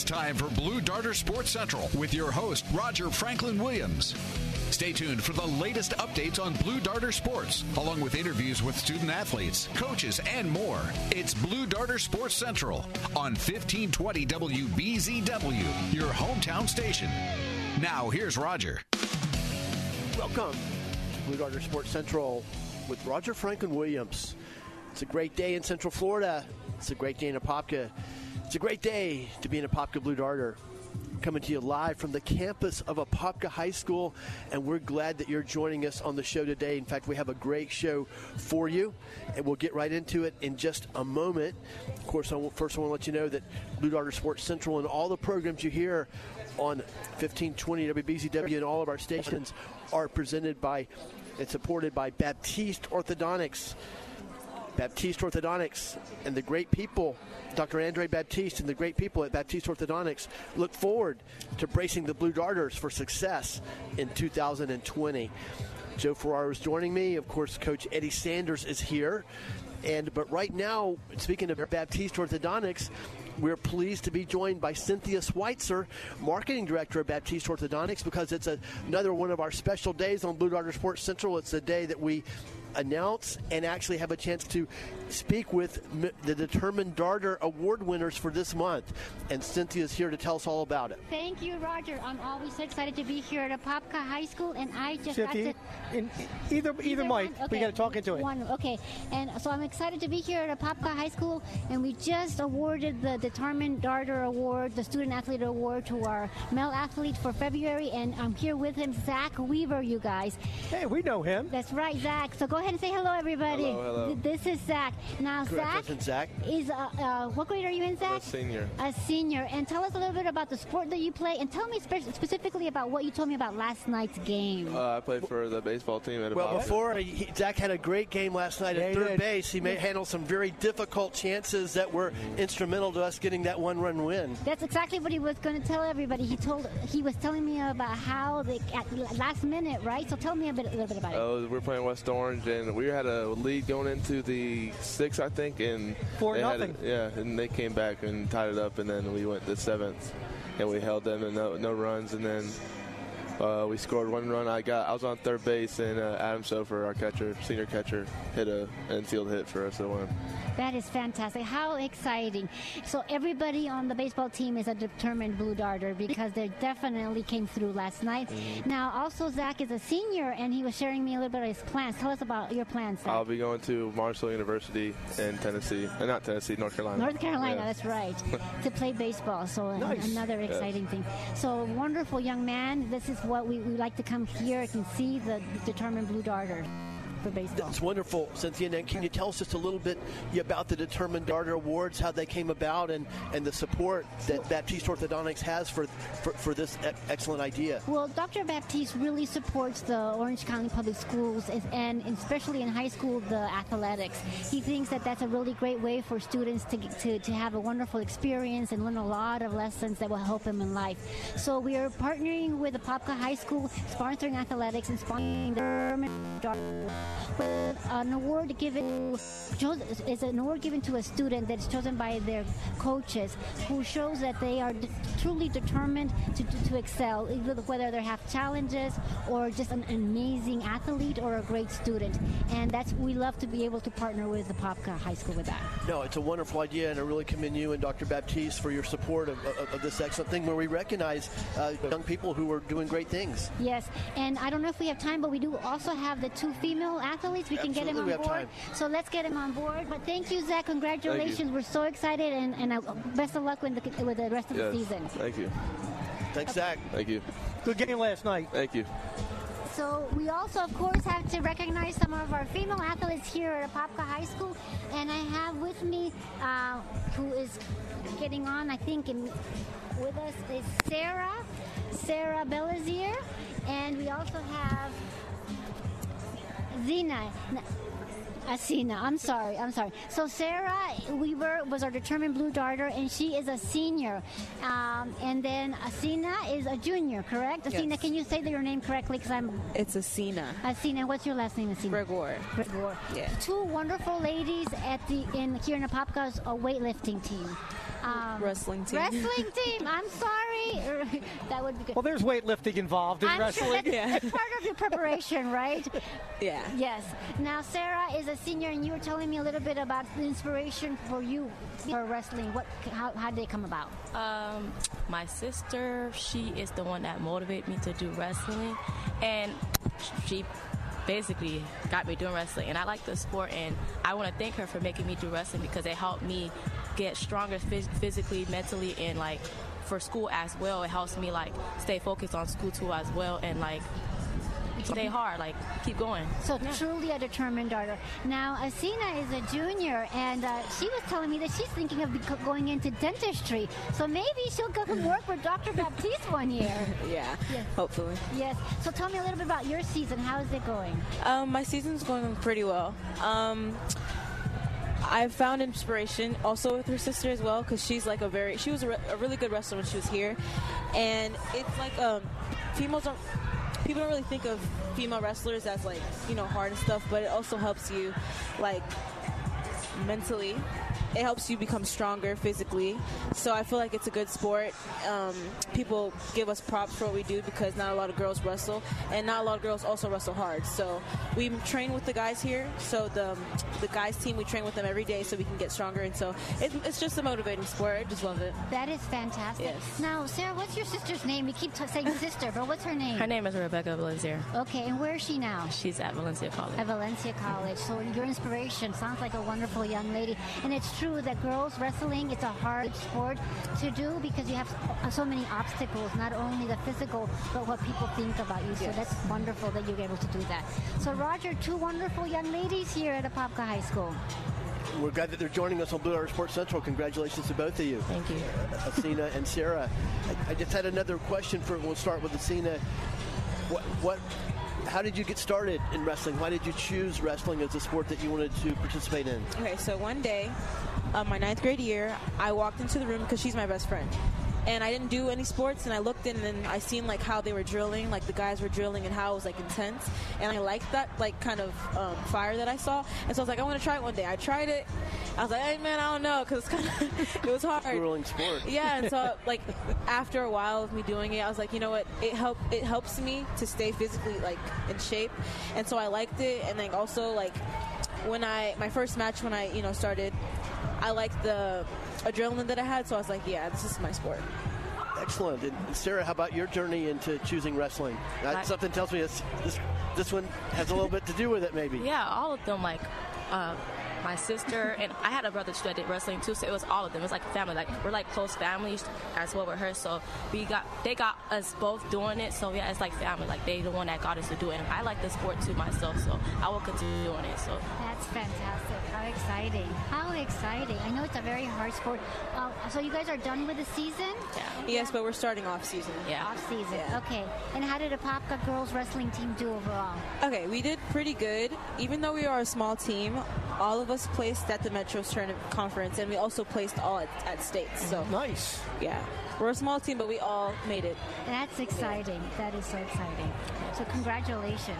It's time for Blue Darter Sports Central with your host, Roger Franklin Williams. Stay tuned for the latest updates on Blue Darter Sports, along with interviews with student athletes, coaches, and more. It's Blue Darter Sports Central on 1520 WBZW, your hometown station. Now, here's Roger. Welcome to Blue Darter Sports Central with Roger Franklin Williams. It's a great day in Central Florida. It's a great day in Apopka. It's a great day to be in Apopka Blue Darter. Coming to you live from the campus of Apopka High School, and we're glad that you're joining us on the show today. In fact, we have a great show for you, and we'll get right into it in just a moment. Of course, I will, first I want to let you know that Blue Darter Sports Central and all the programs you hear on 1520 WBZW and all of our stations are presented by and supported by Baptiste Orthodontics. Baptiste Orthodontics and the great people, Dr. Andre Baptiste and the great people at Baptiste Orthodontics look forward to bracing the Blue Darters for success in 2020. Joe Ferraro is joining me. Of course, Coach Eddie Sanders is here. And but right now, speaking of Baptiste Orthodontics, we're pleased to be joined by Cynthia Schweitzer, Marketing Director of Baptiste Orthodontics, because it's a, another one of our special days on Blue Darter Sports Central. It's the day that we announce and actually have a chance to speak with the Determined Darter Award winners for this month. And Cynthia is here to tell us all about it. Thank you, Roger. I'm always so excited to be here at Apopka High School, and I just Cynthia, got to. in, either either mic, one? we got to talk into it. One, okay. And so I'm excited to be here at Apopka High School, and we just awarded the Determined Darter Award, the Student Athlete Award, to our male athlete for February, and I'm here with him, Zach Weaver, you guys. Hey, we know him. That's right, Zach. So go ahead and say hello, everybody. Hello, hello. This is Zach. Now, Zach Zach. is uh, uh, what grade are you in, Zach? A senior. A senior. And tell us a little bit about the sport that you play, and tell me spe- specifically about what you told me about last night's game. Uh, I played for the baseball team at Well, before he, Zach had a great game last night Yeah, at he third did. base. He may handle some very difficult chances that were instrumental to us getting that one-run win. That's exactly what he was going to tell everybody. He told he was telling me about how they at last minute, right? So tell me a bit, a little bit about it. Uh, we're playing West Orange, and we had a lead going into the sixth, I think, and Four they had nothing. it- yeah, and they came back and tied it up, and then we went to seventh, and we held them and no, no runs, and then uh, we scored one run. I got I was on third base, and uh, Adam Sofer, our catcher, senior catcher, hit a infield hit for us to win. That is fantastic. How exciting. So everybody on the baseball team is a determined blue darter because they definitely came through last night. Mm-hmm. Now, also Zach is a senior and he was sharing me a little bit of his plans. Tell us about your plans, Zach. I'll be going to Marshall University in Tennessee, uh, not Tennessee, North Carolina. North Carolina, Yeah. that's right, to play baseball. So an- Nice. another exciting thing. So wonderful young man. This is what we, we like to come here and see the determined blue darter for baseball. It's wonderful, Cynthia. And can you tell us just a little bit about the Determined Darter Awards, how they came about, and, and the support that Baptiste Orthodontics has for, for, for this excellent idea? Well, Dr. Baptiste really supports the Orange County Public Schools and- and especially in high school, the athletics. He thinks that that's a really great way for students to, to, to have a wonderful experience and learn a lot of lessons that will help them in life. So we are partnering with the Popka High School, sponsoring athletics and sponsoring the Determined Darter with an award given is an award given to a student that is chosen by their coaches who shows that they are truly determined to, to, to excel whether they have challenges or just an amazing athlete or a great student and that's we love to be able to partner with the Popka High School with that No, it's a wonderful idea, and I really commend you and Dr. Baptiste for your support of, of, of this excellent thing where we recognize uh, young people who are doing great things. Yes, and I don't know if we have time, but we do also have the two female athletes. We can get them on board. time. So let's get them on board. But thank you, Zach. Congratulations. We're so excited, and, and uh, best of luck with the, with the rest of Yes. the season. Thank you. Thanks, Zach. Thank you. Good game last night. Thank you. So we also, of course, have to recognize some of our female athletes here at Apopka High School, and I have with me uh, who is getting on. I think in, with us is Sarah, Sarah Belazier, and we also have Zina. Asina, I'm sorry, I'm sorry. So Sarah Weaver was our determined blue darter, and she is a senior. Um, and then Asina is a junior, correct? Asina, Yes. can you say your name correctly? Because I'm It's Asina. Asina. What's your last name, Asina? Gregor. Gregor. Yeah. Two wonderful ladies at the in here in Apopka's uh, weightlifting team. Um, wrestling team. Wrestling team. I'm sorry. that would be good. Well, there's weightlifting involved in I'm wrestling. Sure that's, Yeah. that's part of your preparation, right? Yeah. Yes. Now, Sarah is a senior, and you were telling me a little bit about the inspiration for you for wrestling. What? How, how did they come about? Um, my sister, she is the one that motivated me to do wrestling, and she basically got me doing wrestling. And I like the sport, and I want to thank her for making me do wrestling because it helped me get stronger phys- physically, mentally, and like for school as well. It helps me like stay focused on school too as well, and like stay hard, like keep going. So truly a determined Darter. Now, Asina is a junior, and uh, she was telling me that she's thinking of going into dentistry. So maybe she'll go and work for Dr. Baptiste one year. Yeah. Yes. Hopefully. Yes. So tell me a little bit about your season. How is it going? Um, my season's going pretty well. Um, I found inspiration also with her sister as well because she's like a very she was a, re- a really good wrestler when she was here, and it's like um, females don't people don't really think of female wrestlers as like you know hard and stuff, but it also helps you like mentally. It helps you become stronger physically. So I feel like it's a good sport. Um, people give us props for what we do because not a lot of girls wrestle, and not a lot of girls also wrestle hard. So we train with the guys here. So the the guys team we train with them every day so we can get stronger. And so it, it's just a motivating sport. I just love it. That is fantastic. Yes. Now, Sarah, what's your sister's name? We keep t- saying sister, but what's her name? Her name is Rebecca Valencia. Okay, and where is she now? She's at Valencia College. At Valencia College. So your inspiration sounds like a wonderful young lady. And it's true that girls wrestling it's a hard sport to do because you have so many obstacles, not only the physical, but what people think about you. So Yes. that's wonderful that you're able to do that. So Roger, two wonderful young ladies here at Apopka High School. We're glad that they're joining us on Blue Hour Sports Central. Congratulations to both of you. Thank you. Asina and Sarah. I, I just had another question for. We'll start with Asina. What, what, how did you get started in wrestling? Why did you choose wrestling as a sport that you wanted to participate in? Okay, so one day, uh, my ninth grade year, I walked into the room because she's my best friend. And I didn't do any sports, and I looked in and I seen like how they were drilling, like the guys were drilling, and how it was like intense. And I liked that like kind of um, fire that I saw, and so I was like, I want to try it one day. I tried it. I was like, hey man, I don't know, because kind of it was hard. Grueling sport. Yeah, and so like after a while of me doing it, I was like, you know what? It help it helps me to stay physically like in shape, and so I liked it. And then also like when I my first match when I you know started, I liked the adrenaline that I had, so I was like, yeah, this is my sport. Excellent. And Sarah, how about your journey into choosing wrestling? I- something tells me this, this this one has a little bit to do with it, maybe. Yeah, all of them. Like uh, my sister and I had a brother too that did wrestling too. So it was all of them. It was like family. Like we're like close families as well with her. So we got they got us both doing it. So yeah, it's like family. Like they the one that got us to do it. And I like the sport too myself. So I will continue doing it. So That's fantastic. How exciting. How exciting. I know it's a very hard sport. Uh, so you guys are done with the season? yeah. Yes, but we're starting off season. Yeah. Off season. Yeah. Okay. And how did the Apopka girls wrestling team do overall? Okay, we did pretty good. Even though we are a small team, all of us placed at the Metro's tournament conference, and we also placed all at, at states. So Nice. yeah, we're a small team, but we all made it. That's exciting. That is so exciting. So congratulations.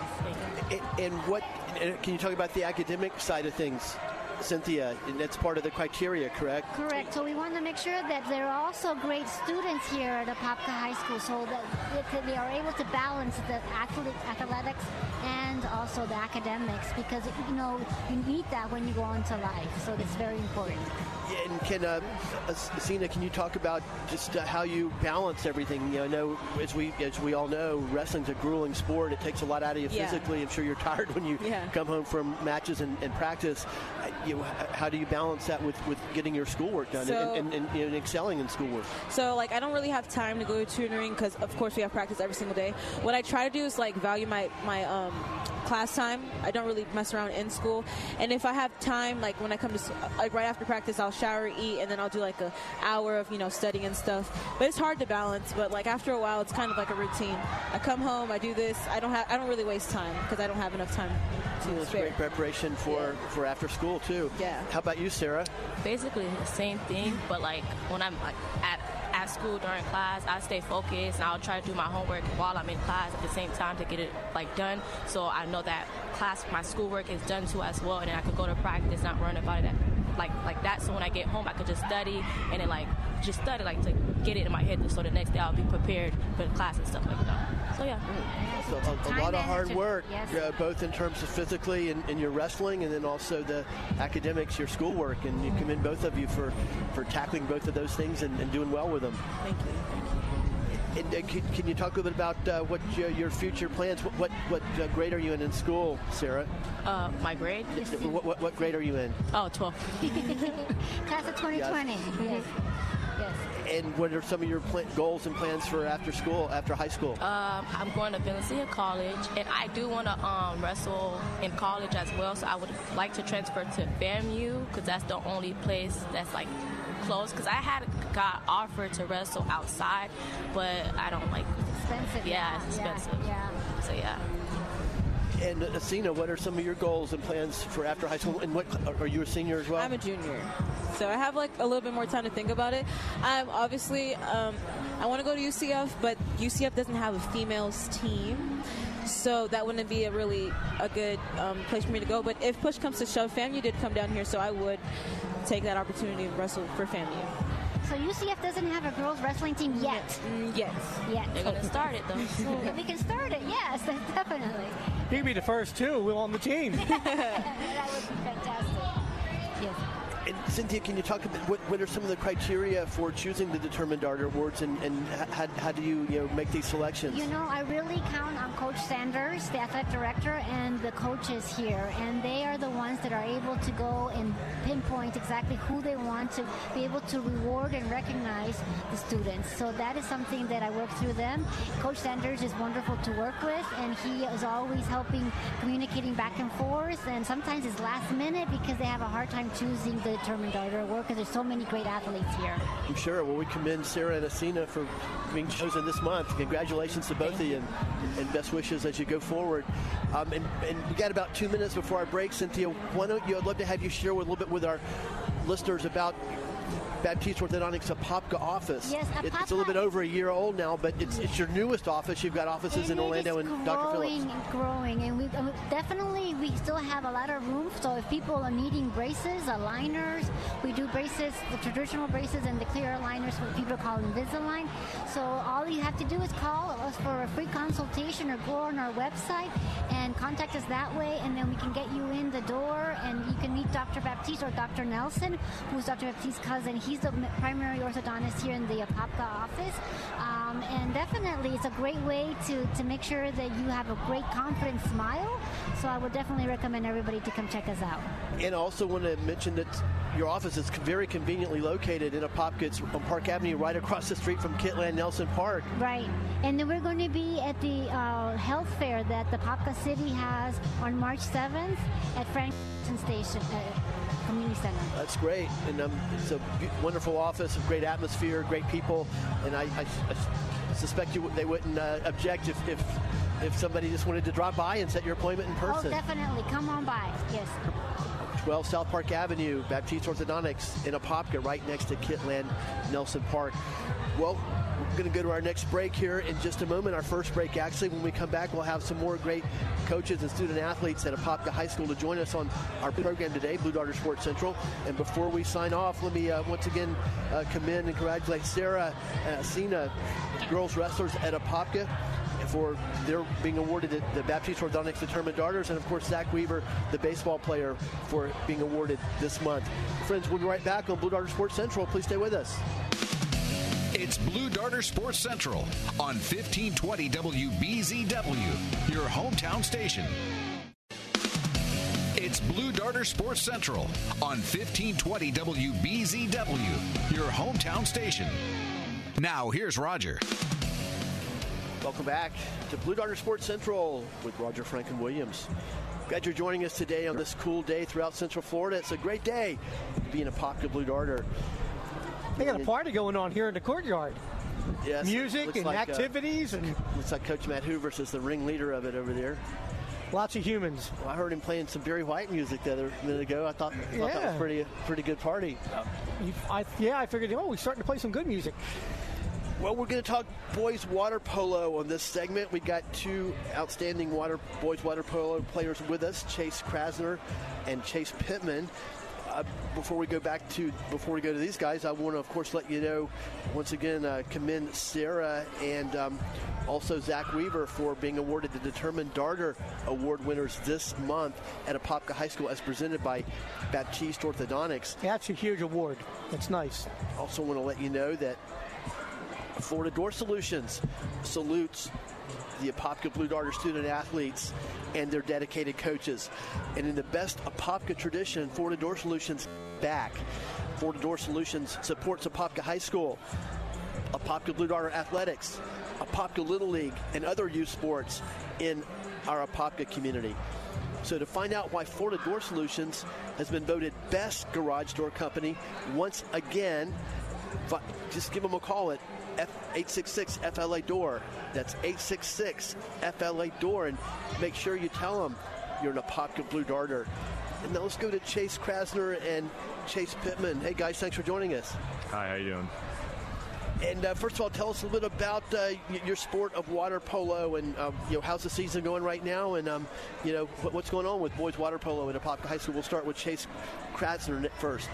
And, and what and can you talk about the academic side of things, Cynthia? And that's part of the criteria, correct? Correct. So we want to make sure that there are also great students here at Apopka High School, so that they are able to balance the athlete, athletics and also the academics, because you know you need that when you go into life. So it's very important. And can uh, Sina, can you talk about just uh, how you balance everything? You know, I know as we as we all know, wrestling's a grueling sport. It takes a lot out of you Yeah. physically. I'm sure you're tired when you Yeah. come home from matches and, and practice. Uh, You know, how do you balance that with, with getting your schoolwork done So- and, and, and, and excelling in schoolwork? So like I don't really have time to go to tutoring because of course we have practice every single day. What I try to do is like value my my um, class time. I don't really mess around in school, and if I have time, like when I come to like right after practice, I'll shower, eat, and then I'll do like a hour of you know studying and stuff. But it's hard to balance. But like after a while, it's kind of like a routine. I come home, I do this. I don't have I don't really waste time because I don't have enough time to That's spare. great preparation for, for after school too. Yeah. How about you, Sarah? basically the same thing, but like when I'm like at at school during class, I stay focused and I'll try to do my homework while I'm in class at the same time to get it like done. So I know that class, my schoolwork is done too as well, and then I could go to practice, not worrying about it like like that. So when I get home, I could just study and then like just study like to get it in my head, so the next day I'll be prepared for the class and stuff like that. So yeah, So a, a lot of hard work, uh, both in terms of physically and, and your wrestling, and then also the academics, your schoolwork, and you commend both of you for for tackling both of those things and, and doing well with them. Thank you. And, uh, can, can you talk a little bit about uh, what your, your future plans? What what, what uh, grade are you in in school, Sarah? uh, my grade. What, what, what grade are you in? Oh, 12. Class of 2020. Yes. Yes. And what are some of your pl- goals and plans for after school, after high school? Um, I'm going to Valencia College, and I do want to um, wrestle in college as well. So I would like to transfer to FAMU because that's the only place that's like close. Because I had got offered to wrestle outside, but I don't like. Expensive. Yeah, it's expensive. Yeah. So yeah. And uh, Asina, what are some of your goals and plans for after high school? And what are you a senior as well? I'm a junior, so I have like a little bit more time to think about it. I'm obviously um, I want to go to UCF, but UCF doesn't have a females team. So that wouldn't be a really a good um, place for me to go. But if push comes to shove, FAMU did come down here, so I would take that opportunity and wrestle for FAMU. So UCF doesn't have a girls wrestling team yet. Mm, yes. Yet. They're gonna start it though. So we can start it. Yes, definitely. You'd be the first two. We're on the team. that would be fantastic. Yes. Cynthia, can you talk about what, what are some of the criteria for choosing the Determined Darter Awards, and, and how, how do you you know make these selections? You know, I really count on Coach Sanders, the athletic director, and the coaches here, and they are the ones that are able to go and pinpoint exactly who they want to be able to reward and recognize the students. So that is something that I work through them. Coach Sanders is wonderful to work with, and he is always helping communicating back and forth, and sometimes it's last minute because they have a hard time choosing the determined darter award because there's so many great athletes here. I'm sure. Well, we commend Sarah and Asina for being chosen this month. Congratulations to both of you, and, and best wishes as you go forward. Um, and, and we got about two minutes before our break, Cynthia. Why don't you? I'd love to have you share a little bit with our listeners about Baptiste Orthodontics Apopka office. Yes, It- it's a little bit over a year old now, but it's it's your newest office. You've got offices in Orlando and Dr. Phillips. and growing, and we uh, definitely we still have a lot of room. So if people are needing braces, aligners, we do braces, the traditional braces, and the clear aligners, what people call Invisalign. So all you have to do is call us for a free consultation, or go on our website and contact us that way, and then we can get you in the door, and you can meet Dr. Baptiste or Dr. Nelson, who's Dr. Baptiste's cousin. And he's the primary orthodontist here in the Apopka office. Um, and definitely, it's a great way to, to make sure that you have a great, confident smile. So I would definitely recommend everybody to come check us out. And I also want to mention that your office is very conveniently located in Apopka. It's on Park Avenue, right across the street from Kit Land Nelson Park. Right. And then we're going to be at the uh, health fair that the Popka City has on March 7th at Franklin Station uh, Community Center. That's great, and um, it's a wonderful office, a great atmosphere, great people, and I, I, I suspect you, they wouldn't uh, object if, if if somebody just wanted to drop by and set your appointment in person. Oh, person. definitely. Come on by. Yes. 12 South Park Avenue, Baptiste Orthodontics in Apopka, right next to Kit Land Nelson Park. Well, we're going to go to our next break here in just a moment. Our first break, actually. When we come back, we'll have some more great coaches and student athletes at Apopka High School to join us on our program today, Blue Darter Sports Central. And before we sign off, let me uh, once again uh, commend and congratulate Sarah uh, Sina, girls wrestlers at Apopka for their being awarded the, the Baptiste Determined Darters, and of course Zach Weaver, the baseball player, for being awarded this month. Friends, we'll be right back on Blue Darter Sports Central. Please stay with us. It's Blue Darter Sports Central on 1520 WBZW, your hometown station. It's Blue Darter Sports Central on 1520 WBZW, your hometown station. Now, here's Roger. Welcome back to Blue Darter Sports Central with Roger Franklin Williams. Glad you're joining us today on this cool day throughout Central Florida. It's a great day to be in Apopka Blue Darter. They got a party going on here in the courtyard. Yes, Music and like, uh, activities and looks like Coach Matt Hoover is the ringleader of it over there. lots of humans. Well, I heard him playing some Barry White music the other minute ago. I thought, I thought that was pretty pretty good party. I, yeah, I figured, oh, we're starting to play some good music. Well, we're going to talk boys water polo on this segment. We've got two outstanding water boys water polo players with us, Chase Krasner and Chase Pittman. Uh, before we go back to before we go to these guys, I want to of course let you know once again uh, commend Sarah and um, also Zach Weaver for being awarded the Determined Darter Award winners this month at Apopka High School as presented by Baptiste Orthodontics. That's a huge award. That's nice. Also want to let you know that Florida Door Solutions salutes the Apopka Blue Darter student athletes and their dedicated coaches. And in the best Apopka tradition, Florida Door Solutions back. Florida Door Solutions supports Apopka High School, Apopka Blue Darter Athletics, Apopka Little League, and other youth sports in our Apopka community. So to find out why Florida Door Solutions has been voted best garage door company once again, just give them a call at 866 FLA Door. That's 866 FLA Door. And make sure you tell them you're an Apopka Blue Darter. And now let's go to Chase Krasner and Chase Pittman. Hey guys, thanks for joining us. Hi, how you doing? And uh, first of all, tell us a little bit about uh, your sport of water polo, and um, you know how's the season going right now, and um, you know what's going on with boys water polo at Apopka High School. We'll start with Chase Kratzner first.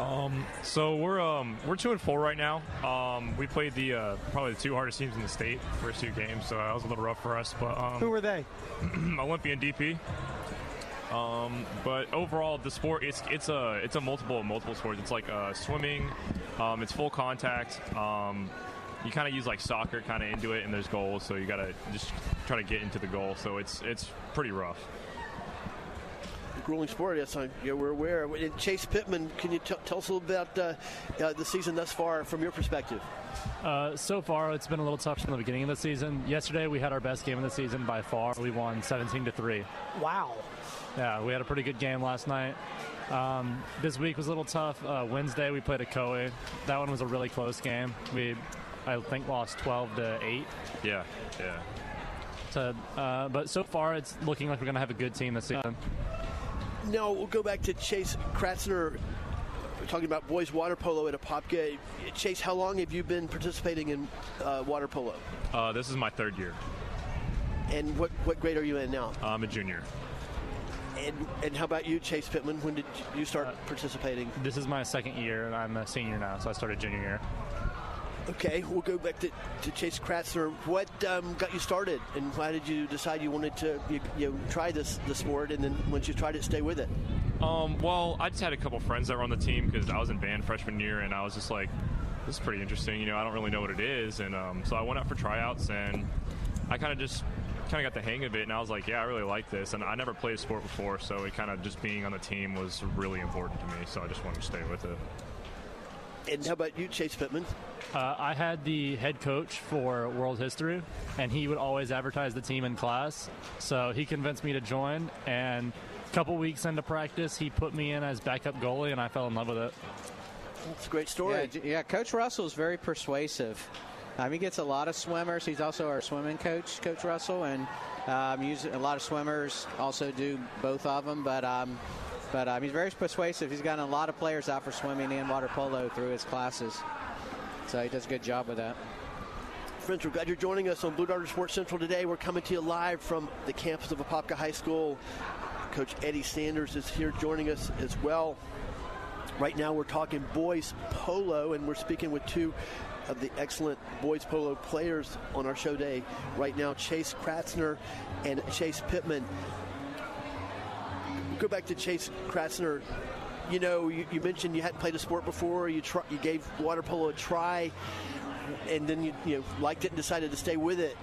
Um, so we're um, we're two and four right now. Um, we played the uh, probably the two hardest teams in the state first two games, so that was a little rough for us. But um, who were they? Olympian DP. Um, but overall, the sport it's it's a it's a multiple multiple sports. It's like uh, swimming. Um, it's full contact. Um, you kind of use like soccer kind of into it, and there's goals, so you got to just try to get into the goal. So it's it's pretty rough. Grueling sport, yes, I, yeah, we're aware. And Chase Pittman, can you t- tell us a little about uh, uh, the season thus far from your perspective? Uh, so far, it's been a little tough from the beginning of the season. Yesterday, we had our best game of the season by far. We won 17 to three. Wow. Yeah, we had a pretty good game last night. Um, this week was a little tough. Uh, Wednesday we played a Koei. That one was a really close game. We, I think, lost 12 to eight. Yeah, yeah. To, uh, but so far, it's looking like we're going to have a good team this season. Now we'll go back to Chase Kratzner. We're talking about boys water polo at Apopka. Chase, how long have you been participating in uh, water polo? Uh, this is my third year. And what, what grade are you in now? I'm a junior. And, and how about you, Chase Pittman? When did you start uh, participating? This is my second year, and I'm a senior now, so I started junior year. Okay, we'll go back to, to Chase Kratzner. What um, got you started, and why did you decide you wanted to you, you know, try this the sport, and then once you tried it, stay with it? Um, well, I just had a couple friends that were on the team because I was in band freshman year, and I was just like, "This is pretty interesting." You know, I don't really know what it is, and um, so I went out for tryouts, and I kind of just kind of got the hang of it, and I was like, yeah, I really like this. And I never played a sport before, so it kind of just being on the team was really important to me. So I just wanted to stay with it. And how about you, Chase Pittman? Uh, I had the head coach for World History, and he would always advertise the team in class. So he convinced me to join, and a couple weeks into practice, he put me in as backup goalie, and I fell in love with it. That's a great story. Yeah, yeah Coach Russell is very persuasive. Um, he gets a lot of swimmers. He's also our swimming coach, Coach Russell, and um, a lot of swimmers also do both of them. But um, but um, he's very persuasive. He's gotten a lot of players out for swimming and water polo through his classes. So he does a good job with that. Friends, we're glad you're joining us on Blue Darter Sports Central today. We're coming to you live from the campus of Apopka High School. Coach Eddie Sanders is here joining us as well. Right now, we're talking boys polo, and we're speaking with two of the excellent boys polo players on our show day right now, Chase Kratzner and Chase Pittman. Go back to Chase Kratzner. You know, you, you mentioned you hadn't played a sport before. You you gave water polo a try, and then you, you know, liked it and decided to stay with it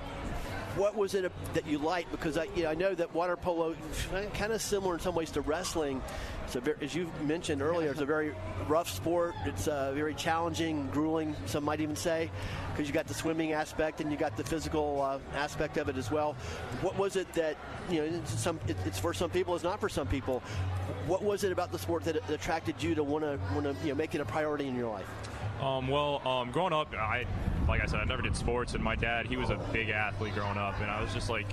what was it that you liked? Because I, you know, I know that water polo eh, kind of similar in some ways to wrestling. So as you mentioned earlier, it's a very rough sport. It's uh, very challenging, grueling. Some might even say, because you got the swimming aspect and you got the physical uh, aspect of it as well. What was it that you know? It's, some, it's for some people. It's not for some people. What was it about the sport that attracted you to want to want to you know make it a priority in your life? Um, well, um, growing up, I like I said, I never did sports, and my dad, he was a big athlete growing up, and I was just like,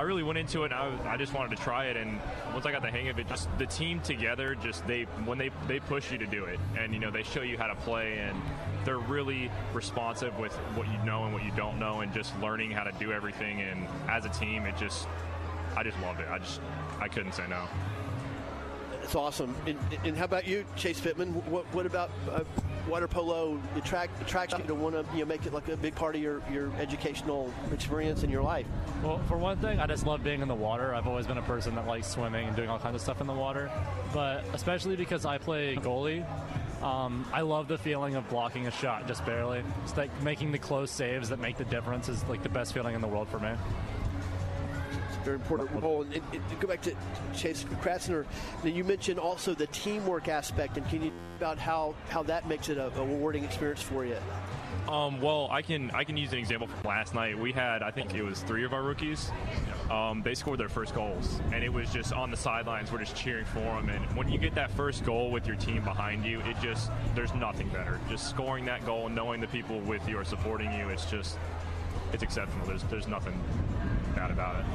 I really went into it. And I, I just wanted to try it, and once I got the hang of it, just the team together, just they when they they push you to do it, and you know they show you how to play, and they're really responsive with what you know and what you don't know, and just learning how to do everything. And as a team, it just I just loved it. I just I couldn't say no It's awesome. And, and how about you, Chase Pittman? What, what about uh, water polo attract, attracts you to want to you know, make it like a big part of your, your educational experience in your life? Well, for one thing, I just love being in the water. I've always been a person that likes swimming and doing all kinds of stuff in the water. But especially because I play goalie, um, I love the feeling of blocking a shot just barely. It's like making the close saves that make the difference is like the best feeling in the world for me. Very important role. And, and, go back to Chase Kratzner. You mentioned also the teamwork aspect, and can you about how how that makes it a, a rewarding experience for you? Um, well, I can I can use an example from last night. We had I think it was three of our rookies. Um, they scored their first goals, and it was just on the sidelines. We're just cheering for them. And when you get that first goal with your team behind you, it just there's nothing better. Just scoring that goal knowing the people with you are supporting you. It's just it's exceptional. There's there's nothing bad about it.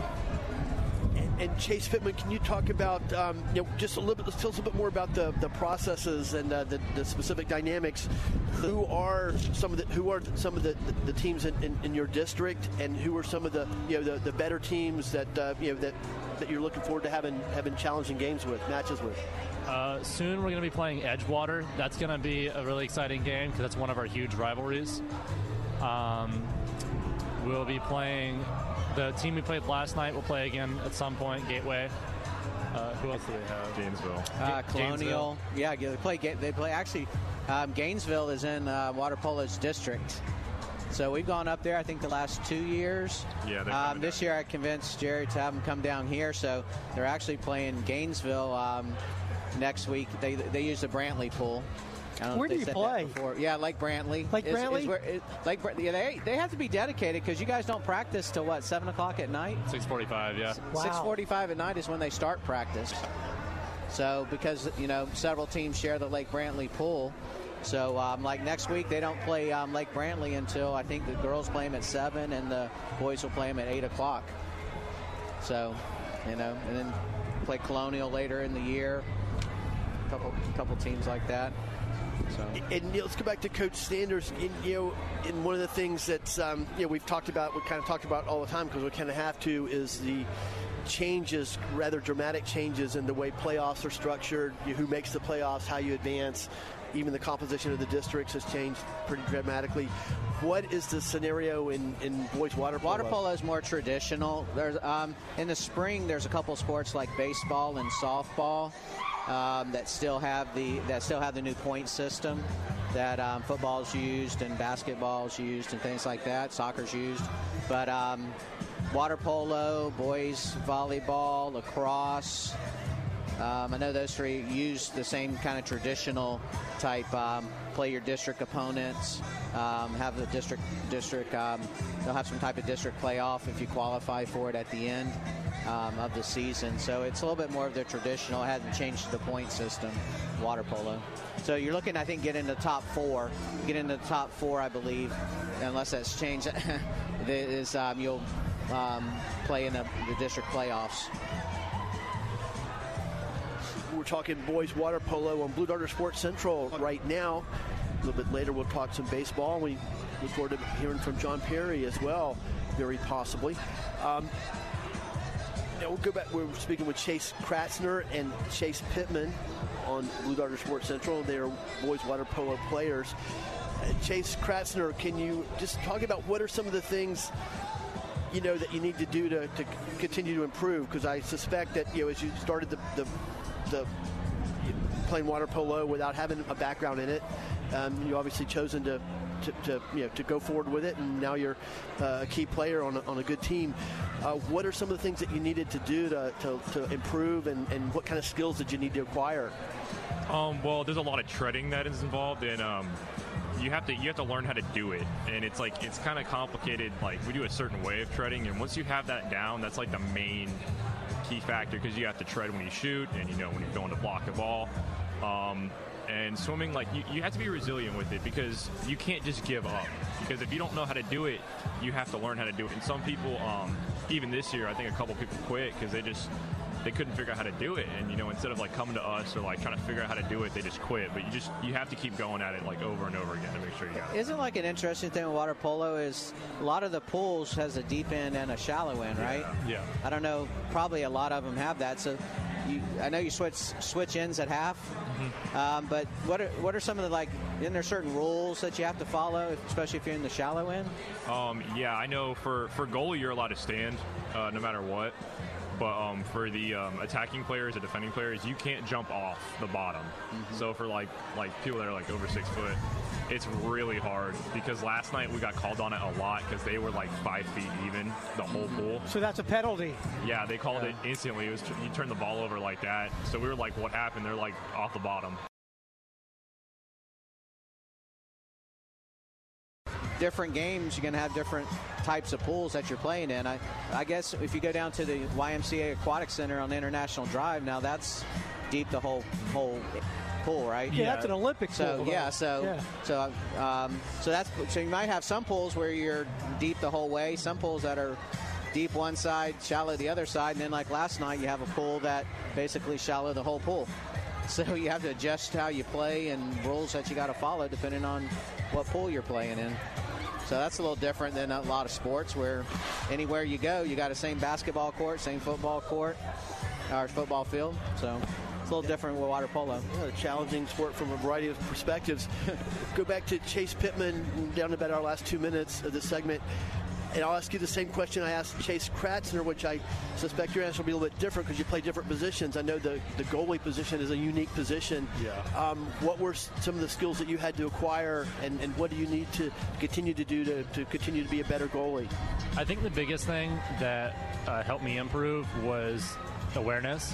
And Chase Pittman, can you talk about um, you know just a little bit? Tell us a little bit more about the, the processes and uh, the, the specific dynamics. Who are some of the who are some of the, the, the teams in, in, in, your district, and who are some of the you know the, the better teams that uh, you know that that you're looking forward to having having challenging games with matches with. Uh, soon we're going to be playing Edgewater. That's going to be a really exciting game because that's one of our huge rivalries. Um, we'll be playing the team we played last night will play again at some point. Gateway. Uh, who else do they have? Gainesville. Uh, Colonial. Gainesville. Yeah, they play. They play. Actually, um, Gainesville is in uh, water polo's district. So we've gone up there. I think the last two years. Yeah. Um, this year, I convinced Jerry to have them come down here. So they're actually playing Gainesville um, next week. They they use the Brantley pool. Where do you play? Yeah, Lake Brantley. Lake is, Brantley. Is where, it, Lake yeah, they, they have to be dedicated because you guys don't practice till what seven o'clock at night. Six forty-five. Yeah. Wow. Six forty-five at night is when they start practice. So because you know several teams share the Lake Brantley pool. So, um, like next week, they don't play um, Lake Brantley until I think the girls play them at seven, and the boys will play them at eight o'clock. So, you know, and then play Colonial later in the year. A couple, couple teams like that. So. And you let's go back to Coach Sanders. In, you know, in one of the things that um, you know we've talked about, we kind of talked about all the time because we kind of have to, is the changes, rather dramatic changes in the way playoffs are structured, you know, who makes the playoffs, how you advance. Even the composition of the districts has changed pretty dramatically. What is the scenario in, in boys water polo? Water polo is more traditional. There's um, in the spring. There's a couple sports like baseball and softball um, that still have the that still have the new point system that um, football's used and basketball's used and things like that. Soccer's used, but um, water polo, boys volleyball, lacrosse. Um, I know those three use the same kind of traditional type. Um, play your district opponents. Um, have the district district. Um, they'll have some type of district playoff if you qualify for it at the end um, of the season. So it's a little bit more of the traditional. It hasn't changed the point system. Water polo. So you're looking, I think, get into the top four. Get into the top four, I believe, unless that's changed. is um, you'll play in the, the district playoffs talking boys water polo on Blue Darter Sports Central right now. A little bit later, we'll talk some baseball. We look forward to hearing from John Perry as well, very possibly. Um, now we'll go back. We're speaking with Chase Kratzner and Chase Pittman on Blue Darter Sports Central. They are boys water polo players. Uh, Chase Kratzner, can you just talk about what are some of the things you know that you need to do to, to continue to improve? Because I suspect that you know as you started the, the the playing water polo without having a background in it. Um, you obviously chosen to, to, to, you know to go forward with it, and now you're uh, a key player on a, on a good team. Uh, what are some of the things that you needed to do to, to, to improve, and, and what kind of skills did you need to acquire? Um, well, there's a lot of treading that is involved, and um, you have to you have to learn how to do it, and it's like it's kind of complicated. Like we do a certain way of treading, and once you have that down, that's like the main key factor because you have to tread when you shoot and you know when you're going to block a ball. Um, and swimming, like you, you have to be resilient with it because you can't just give up. Because if you don't know how to do it, you have to learn how to do it. And some people, um, even this year, I think a couple people quit because they just they couldn't figure out how to do it. And you know, instead of like coming to us or like trying to figure out how to do it, they just quit. But you just you have to keep going at it like over and over again to make sure you got it. Isn't like an interesting thing with water polo is a lot of the pools has a deep end and a shallow end, right? Yeah. I don't know. Probably a lot of them have that. So you, I know you switch switch ends at half, Mm-hmm. um, but what are, what are some of the like? Isn't there certain rules that you have to follow, especially if you're in the shallow end? Um, yeah, I know for, for goalie, you're allowed to stand uh, no matter what. But um, for the um, attacking players, the defending players, you can't jump off the bottom. So for like like people that are like over six foot, it's really hard because last night we got called on it a lot because they were like five feet even the whole pool. So that's a penalty. Yeah, they called it instantly. It was you turn the ball over like that. So we were like, what happened? They're like off the bottom. Different games, you're going to have different types of pools that you're playing in. I, I guess if you go down to the YMCA Aquatic Center on International Drive, now that's deep the whole whole pool, right? Yeah, that's an Olympic So pool. yeah, so Yeah. so um, so that's so you might have some pools where you're deep the whole way, some pools that are deep one side, shallow the other side, and then like last night you have a pool that basically shallow the whole pool. So you have to adjust how you play and rules that you got to follow depending on what pool you're playing in. So that's a little different than a lot of sports where anywhere you go, you got the same basketball court, same football court, or football field. So it's a little different with water polo. Yeah, a challenging sport from a variety of perspectives. Go back to Chase Pittman down to about our last two minutes of this segment. And I'll ask you the same question I asked Chase Kratzner, which I suspect your answer will be a little bit different because you play different positions. I know the, the goalie position is a unique position. Yeah. Um, what were some of the skills that you had to acquire, and, and what do you need to continue to do to, to continue to be a better goalie? I think the biggest thing that uh, helped me improve was awareness.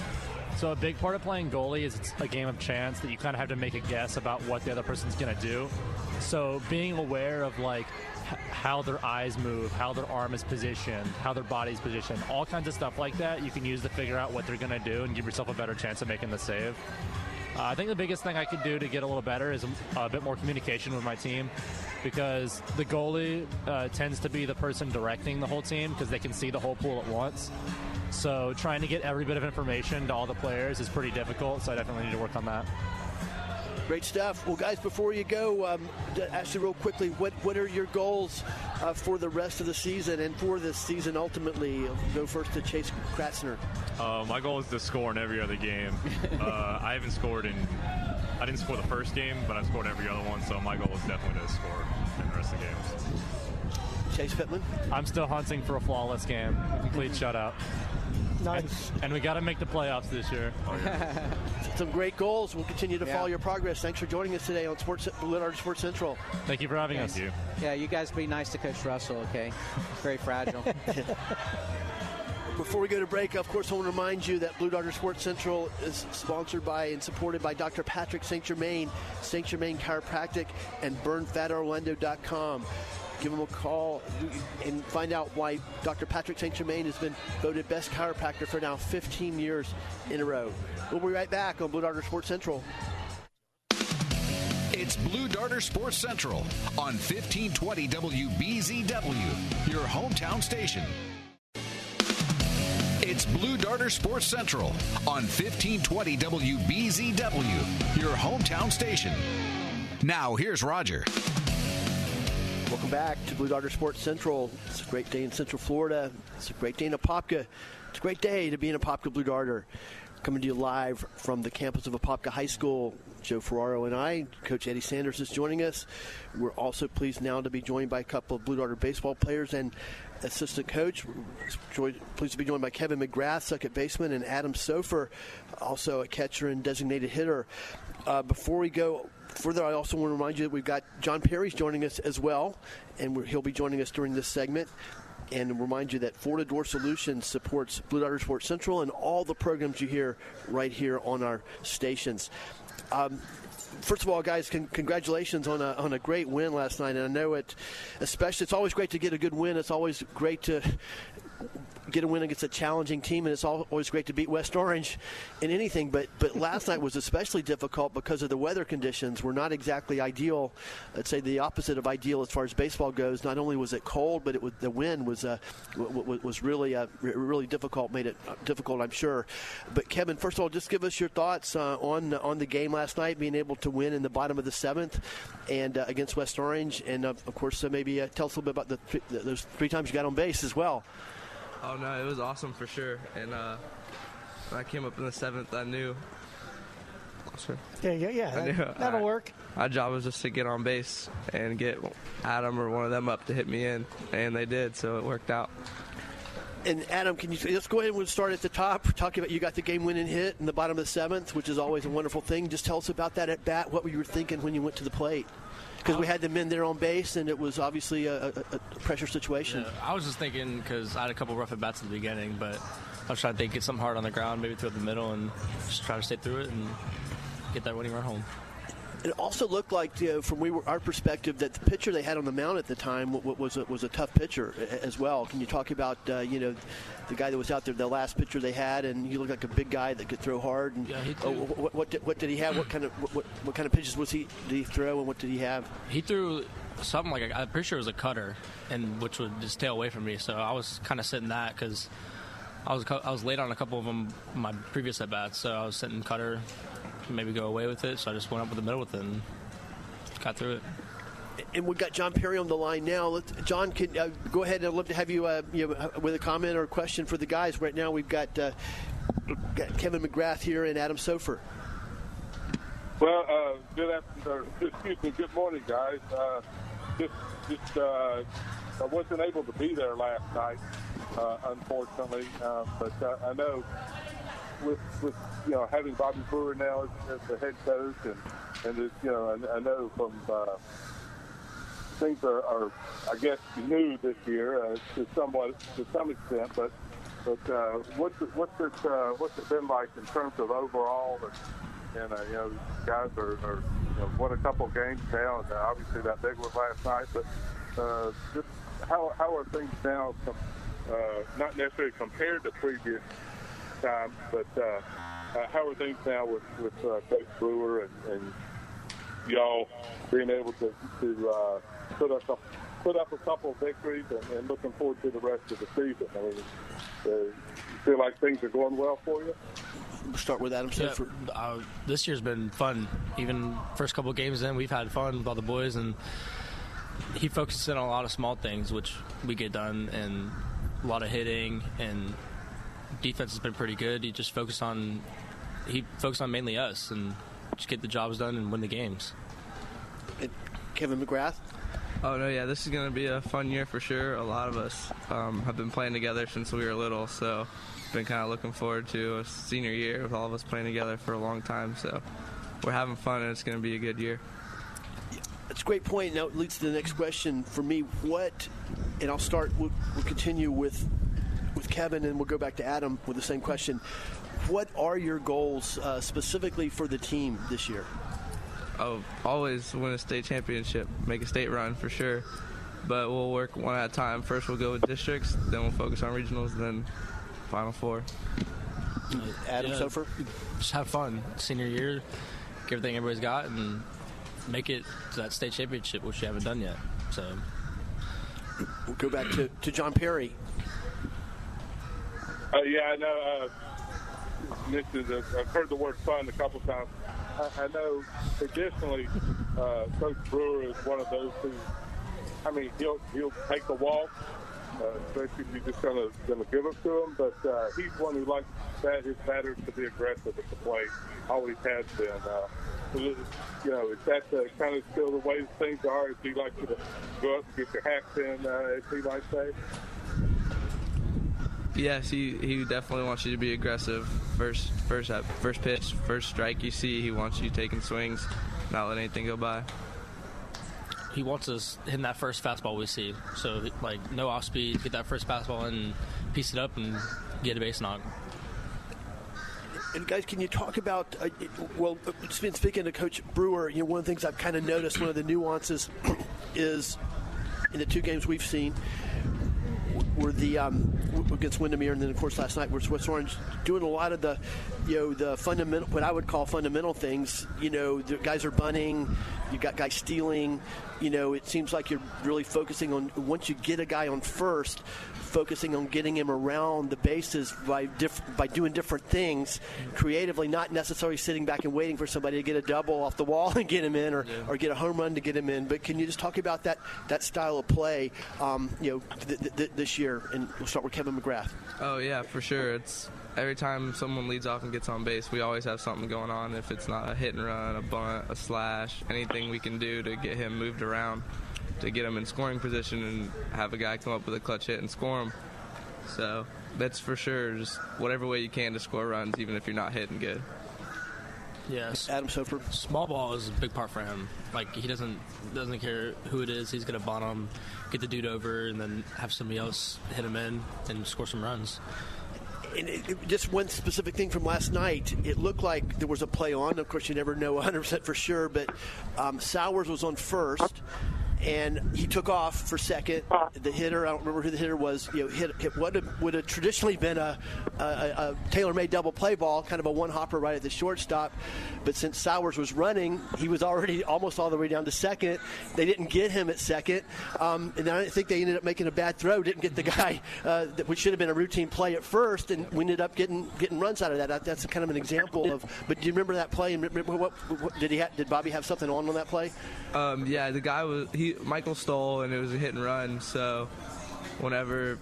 So a big part of playing goalie is it's a game of chance that you kind of have to make a guess about what the other person's going to do. So being aware of like h- how their eyes move, how their arm is positioned, how their body's positioned, all kinds of stuff like that, you can use to figure out what they're going to do and give yourself a better chance of making the save. Uh, I think the biggest thing I could do to get a little better is a, a bit more communication with my team because the goalie uh, tends to be the person directing the whole team because they can see the whole pool at once. So trying to get every bit of information to all the players is pretty difficult, so I definitely need to work on that. Great stuff. Well, guys, before you go, um, d- ask you real quickly, what, what are your goals uh, for the rest of the season and for this season ultimately? Go first to Chase Kratzner. Uh, my goal is to score in every other game. uh, I haven't scored in. I didn't score the first game, but I've scored every other one. So my goal is definitely to score in the rest of the games. Chase Pittman. I'm still hunting for a flawless game, a complete shutout. Nice. And, and we got to make the playoffs this year. Oh, Some great goals. We'll continue to Yeah. follow your progress. Thanks for joining us today on Sports Blue Darter Sports Central. Thank you for having us. You. Yeah, you guys be nice to Coach Russell, okay? Very fragile. Before we go to break, of course, I want to remind you that Blue Darter Sports Central is sponsored by and supported by Dr. Patrick St. Germain, St. Germain Chiropractic, and BurnFatOrlando.com. Give them a call and find out why Dr. Patrick St. Germain has been voted best chiropractor for now 15 years in a row. We'll be right back on Blue Darter Sports Central. It's Blue Darter Sports Central on 1520 WBZW, your hometown station. It's Blue Darter Sports Central on 1520 WBZW, your hometown station. Now, here's Roger. Welcome back to Blue Darter Sports Central. It's a great day in Central Florida. It's a great day in Apopka. It's a great day to be in Apopka Blue Darter. Coming to you live from the campus of Apopka High School. Joe Ferraro and I, Coach Eddie Sanders is joining us. We're also pleased now to be joined by a couple of Blue Darter baseball players and assistant coach. Pleased to be joined by Kevin McGrath, second baseman, and Adam Sofer, also a catcher and designated hitter. Uh, before we go further, I also want to remind you that we've got John Perry's joining us as well, and he'll be joining us during this segment. And remind you that Florida Door Solutions supports Blue Darter Sports Central and all the programs you hear right here on our stations. Um, first of all, guys, con- congratulations on a, on a great win last night. And I know it, especially, it's always great to get a good win. It's always great to get a win against a challenging team, and it's always great to beat West Orange in anything. But but last night was especially difficult because of the weather conditions were not exactly ideal. Let's say the opposite of ideal as far as baseball goes. Not only was it cold, but it was the wind was uh, was really uh, really difficult. Made it uh, difficult, I'm sure. But Kevin, first of all, just give us your thoughts uh, on on the game last night, being able to win in the bottom of the seventh and uh, against West Orange, and uh, of course uh, maybe tell us a little bit about the th- those three times you got on base as well. Oh no, it was awesome for sure, and uh, when I came up in the seventh, I knew. Sorry. Yeah, yeah, yeah. That, that'll I- work. My job was just to get on base and get Adam or one of them up to hit me in, and they did, so it worked out. And Adam, can you let's go ahead and start at the top. Talking about you got the game-winning hit in the bottom of the seventh, which is always a wonderful thing. Just tell us about that at bat. What were you thinking when you went to the plate? Because we had the men there on base, and it was obviously a, a, a pressure situation. Yeah, I was just thinking because I had a couple rough at bats at the beginning, but I was trying to think get some hard on the ground, maybe through the middle, and just try to stay through it and get that winning run home. It also looked like, you know, from we were, our perspective, that the pitcher they had on the mound at the time wa- wa- was a, was a tough pitcher as well. Can you talk about, uh, you know, the guy that was out there, the last pitcher they had, and he looked like a big guy that could throw hard. And Yeah, he oh, what, what, did, what did he have? What kind of what, what, what kind of pitches was he did he throw, and what did he have? He threw something like a, I'm pretty sure it was a cutter, and which would just stay away from me. So I was kind of sitting that because I was I was late on a couple of them my previous at bats, so I was sitting cutter, maybe go away with it. So I just went up with the middle with it and got through it. And we've got John Perry on the line now. Let, John, can uh, go ahead. And I'd love to have you, uh, you know, with a comment or a question for the guys. Right now, we've got, uh, got Kevin McGrath here and Adam Sofer. Well, uh, good afternoon. Excuse me. Good morning, guys. Uh, just, just, uh, I wasn't able to be there last night, uh, unfortunately. Uh, but uh, I know with, with you know having Bobby Brewer now as, as the head coach, and and it's, you know, I, I know from uh, things are, are, I guess, new this year uh, to somewhat to some extent, but. But uh, what's what's it uh, what's it been like in terms of overall and, and uh, you know guys are, are you know, won a couple games now, and uh, obviously that big one last night. But uh, just how how are things now? com- Uh, not necessarily compared to previous times, but uh, uh, how are things now with with uh, Coach Brewer and, and y'all being able to to uh, put up a, put up a couple of victories and, and looking forward to the rest of the season? I mean, uh, you feel like things are going well for you? We'll start with Adam Yeah, Sofer. uh, this year's been fun. Even first couple games in, we've had fun with all the boys, and he focuses in on a lot of small things, which we get done, and a lot of hitting and defense has been pretty good. He just focused on he focused on mainly us and just get the jobs done and win the games. Kevin McGrath. Oh no, yeah, this is gonna be a fun year for sure. A lot of us um, have been playing together since we were little, so been kind of looking forward to a senior year with all of us playing together for a long time. So we're having fun, and it's gonna be a good year. That's a great point. Now it leads to the next question for me. What, and I'll start. We'll, we'll continue with with Kevin, and we'll go back to Adam with the same question. What are your goals uh, specifically for the team this year? Oh, always win a state championship, make a state run for sure. But we'll work one at a time. First, we'll go with districts, then we'll focus on regionals, then Final Four. Adam Yeah, Sofer? Just have fun. Senior year, get everything everybody's got, and make it to that state championship, which you haven't done yet. So We'll go back to, to John Perry. Uh, yeah, I know. Uh, this is a, I've heard the word fun a couple times. I, I know traditionally, uh, Coach Brewer is one of those who, I mean, he'll he'll take the walk, uh, especially if you're just gonna gonna give it to him. But uh, he's one who likes that his batters to be aggressive at the plate. Always has been. Uh, you know, is that uh, kind of still the way things are? Is he like to go up and get your hacks in, uh, as he might say? Yes, he, he definitely wants you to be aggressive. First first at first pitch, first strike you see, he wants you taking swings, not letting anything go by. he wants us hitting that first fastball we see. So like no off speed, get that first fastball and piece it up and get a base knock. And guys, can you talk about? Uh, well, sp- speaking to Coach Brewer, you know, one of the things I've kind of noticed, one of the nuances, is in the two games we've seen, were the um, against Windermere, and then of course last night were Swiss Orange doing a lot of the, you know, the fundamental, what I would call fundamental things. You know, the guys are bunting, you got guys stealing. you know, it seems like you're really focusing on once you get a guy on first, focusing on getting him around the bases by diff- by doing different things creatively, not necessarily sitting back and waiting for somebody to get a double off the wall and get him in, or, or get a home run to get him in. But can you just talk about that that style of play, um, you know, th- th- this year? And we'll start with Kevin McGrath. Oh yeah, for sure. It's every time someone leads off and gets on base, we always have something going on. If it's not a hit and run, a bunt, a slash, anything we can do to get him moved around, to get him in scoring position and have a guy come up with a clutch hit and score him. So that's for sure. Just whatever way you can to score runs, even if you're not hitting good. Yes. Adam Sofer. Small ball is a big part for him. Like he doesn't doesn't care who it is. He's gonna bottom, him, get the dude over, and then have somebody else hit him in and score some runs. And it, it- just one specific thing from last night, it looked like there was a play on. Of course, you never know 100% for sure, but um, Sowers was on first, and he took off for second. The hitter, I don't remember who the hitter was, you know, hit, hit what would have, traditionally been a, a, a tailor-made double play ball, kind of a one-hopper right at the shortstop. But since Sowers was running, he was already almost all the way down to second. They didn't get him at second, um, and I think they ended up making a bad throw. Didn't get the guy uh, that which should have been a routine play at first, and we ended up getting getting runs out of that. That- That's kind of an example of. But do you remember that play? And what, what, did he ha- did Bobby have something on on that play? Um, yeah, the guy was he Michael stole and it was a hit and run. So whenever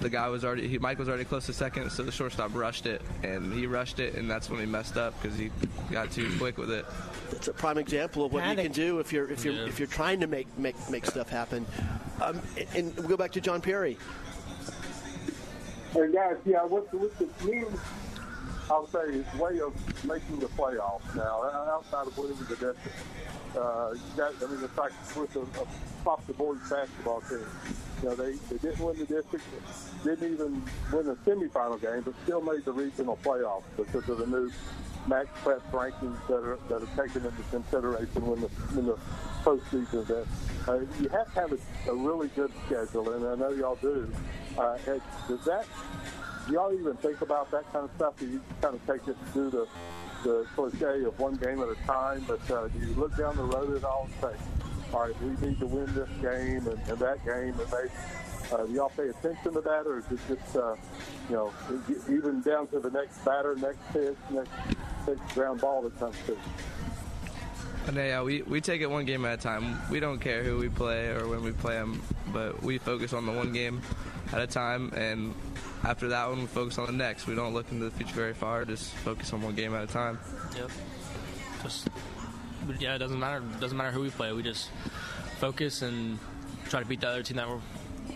the guy was already he, Mike was already close to second, so the shortstop rushed it and he rushed it, and that's when he messed up because he got too quick with it. It's a prime example of what you can do if you're if you're Yeah. if you're trying to make make make stuff happen. Um, and, and we'll go back to John Perry. And guys, yeah, what's what's the mean? I'll say his way of making the playoffs now, uh, outside of winning the district. Uh, I mean, it's like with a, a top the board basketball team. You know, they, they didn't win the district, didn't even win the semifinal game, but still made the regional playoffs because of the new max prep rankings that are that are taken into consideration when the when the postseason event. Uh, you have to have a, a really good schedule, and I know y'all do. Uh, does that y'all even think about that kind of stuff? Do you kind of take it through the the cliche of one game at a time? But uh, do you look down the road at all and say, all right, we need to win this game and, and that game, and maybe uh, do y'all pay attention to that, or is it just uh, you know even down to the next batter, next pitch, next, next ground ball that comes to? And yeah, we, we take it one game at a time. We don't care who we play or when we play them, but we focus on the one game at a time. And after that one, we focus on the next. We don't look into the future very far. Just focus on one game at a time. Yep. Just yeah, it doesn't matter. Doesn't matter who we play. We just focus and try to beat the other team that we're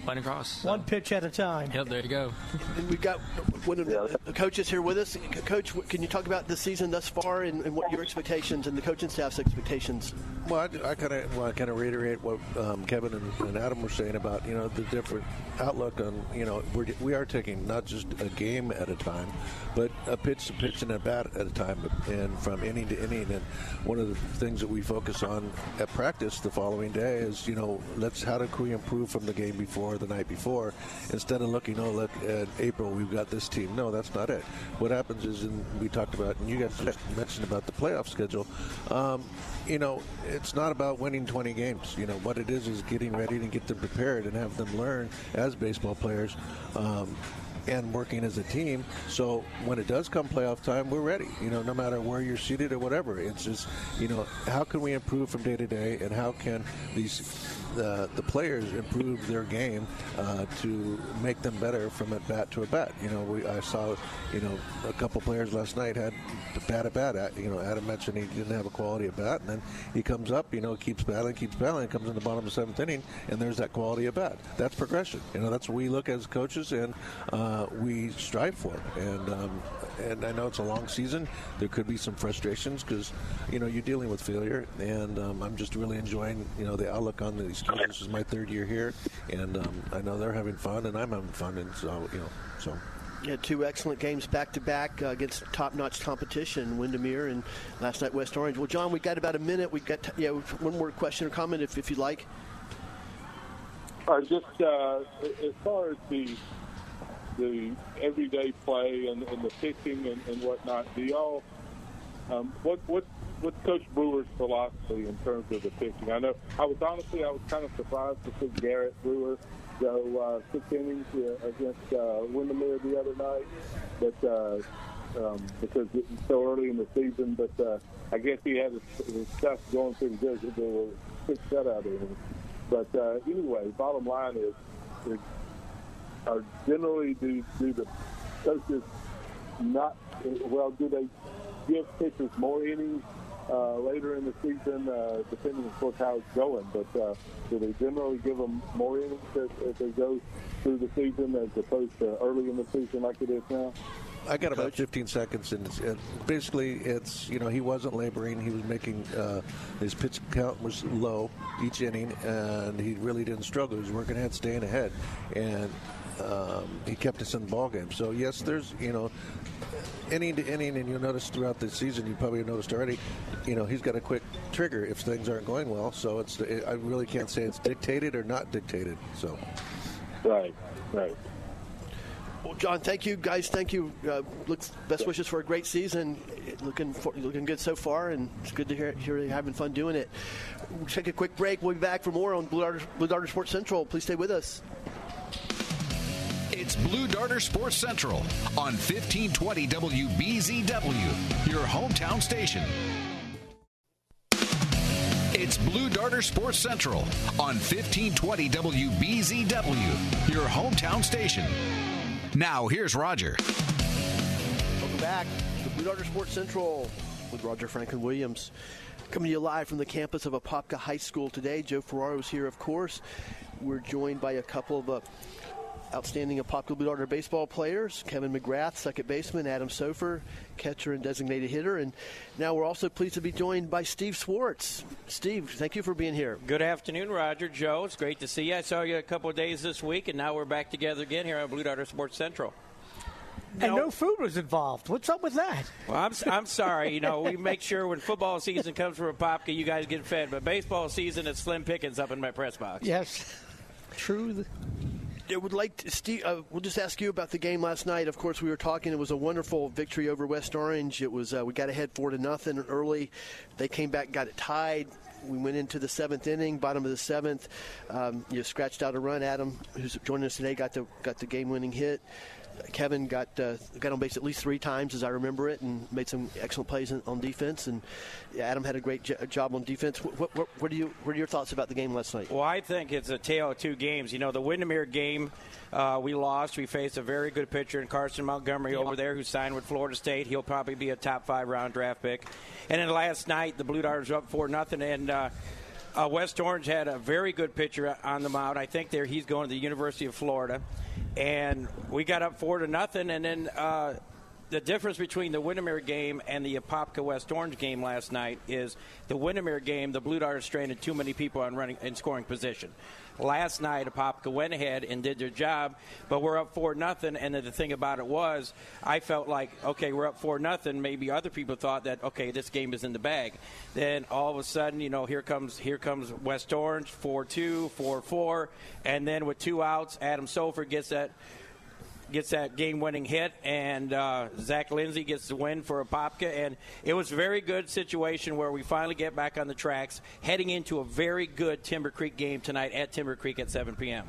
playing across. One pitch at a time. Yep, there you go. And we've got one of the coaches here with us. Coach, can you talk about the season thus far and, and what your expectations and the coaching staff's expectations? Well, I, I kind of well, kind of reiterate what um, Kevin and, and Adam were saying about you know the different outlook on you know we're, we are taking not just a game at a time, but a pitch to pitch and a bat at a time, and from inning to inning. And one of the things that we focus on at practice the following day is you know let's how do we improve from the game before the night before instead of looking oh look at April we've got this team. No, that's not it. What happens is and we talked about and you guys mentioned about the playoff schedule. Um, you know, it's not about winning 20 games. You know, what it is is getting ready to get them prepared and have them learn as baseball players. Um, and working as a team, so when it does come playoff time, we're ready. You know, no matter where you're seated or whatever. It's just, you know, how can we improve from day to day, and how can these the the players improve their game uh, to make them better from at bat to a bat. You know, we I saw, you know, a couple players last night had bat at bat. At, you know, Adam mentioned he didn't have a quality at bat, and then he comes up, you know, keeps battling, keeps battling, comes in the bottom of the seventh inning, and there's that quality at bat. That's progression. You know, that's what we look as coaches, and uh, we strive for. And um, and I know it's a long season. There could be some frustrations because you know you're dealing with failure, and um, I'm just really enjoying you know the outlook on these kids. This is my third year here, and um, I know they're having fun, and I'm having fun, and so you know so. Yeah, two excellent games back to back uh, against top-notch competition, Windermere and last night West Orange. Well, John, we've got about a minute. We've got t- yeah, one more question or comment if, if you'd like. Uh, just uh, as far as the the everyday play and, and the pitching and, and whatnot, do y'all um, what what what's Coach Brewer's philosophy in terms of the pitching? I know I was honestly I was kind of surprised to see Garrett Brewer go uh, six innings uh, against uh, Windermere the other night, but uh, um, because it was so early in the season. But uh, I guess he had his, his stuff going pretty good. There were six shutout innings. But uh, anyway, bottom line is, is are generally do do the coaches not well? Do they give pitchers more innings uh, later in the season, uh, depending, of course, how it's going. But uh, do they generally give them more innings as, as they go through the season as opposed to early in the season like it is now? I got about 15 seconds, and it's, it, basically, it's you know he wasn't laboring. He was making uh, his pitch count was low each inning, and he really didn't struggle. He was working ahead, staying ahead, and um, he kept us in the ball game. So yes, there's you know inning to inning, and you'll notice throughout the season, you probably noticed already, you know, he's got a quick trigger if things aren't going well. So it's I really can't say it's dictated or not dictated. So right, right. Well, John, thank you, guys. Thank you. Uh, looks best wishes for a great season. Looking for, looking good so far, and it's good to hear, hear you having fun doing it. We'll take a quick break. We'll be back for more on Blue Darter, Blue Darter Sports Central. Please stay with us. It's Blue Darter Sports Central on 1520 WBZW, your hometown station. It's Blue Darter Sports Central on 1520 WBZW, your hometown station. Now, here's Roger. Welcome back to Blue Darter Sports Central with Roger Franklin Williams. Coming to you live from the campus of Apopka High School today. Joe Ferraro is here, of course. We're joined by a couple of uh, outstanding Apopka Blue Darter baseball players Kevin McGrath, second baseman, Adam Sofer, catcher and designated hitter. And now we're also pleased to be joined by Steve Swartz. Steve, thank you for being here. Good afternoon, Roger. Joe, it's great to see you. I saw you a couple of days this week, and now we're back together again here on Blue Darter Sports Central. And no food was involved. What's up with that? Well, I'm, I'm sorry. You know, we make sure when football season comes for Apopka, you guys get fed. But baseball season, it's slim pickings up in my press box. Yes, true. I would like to, Steve. Uh, we'll just ask you about the game last night. Of course, we were talking. It was a wonderful victory over West Orange. It was uh, we got ahead four to nothing early. They came back, got it tied. We went into the seventh inning, bottom of the seventh. Um, you scratched out a run. Adam, who's joining us today, got the got the game-winning hit. Kevin got uh, got on base at least three times, as I remember it, and made some excellent plays on defense. And Adam had a great job on defense. What, what, what, are you what are your thoughts about the game last night? Well, I think it's a tale of two games. You know, the Windermere game uh, we lost. We faced a very good pitcher in Carson Montgomery over there, who signed with Florida State. He'll probably be a top five round draft pick. And then last night, the Blue Darters were up four nothing, and uh, uh, West Orange had a very good pitcher on the mound. I think there he's going to the University of Florida, and we got up four to nothing. And then uh, the difference between the Windermere game and the Apopka West Orange game last night is the Windermere game. The Blue Darters stranded too many people on running in scoring position. Last night, Apopka went ahead and did their job, but we're up four nothing. And the thing about it was, I felt like, okay, we're up four nothing. Maybe other people thought that, okay, this game is in the bag. Then all of a sudden, you know, here comes here comes West Orange, four two, four four, and then with two outs, Adam Sofer gets that gets that game-winning hit, and uh, Zach Lindsay gets the win for Apopka. And it was a very good situation where we finally get back on the tracks, heading into a very good Timber Creek game tonight at Timber Creek at 7 p.m.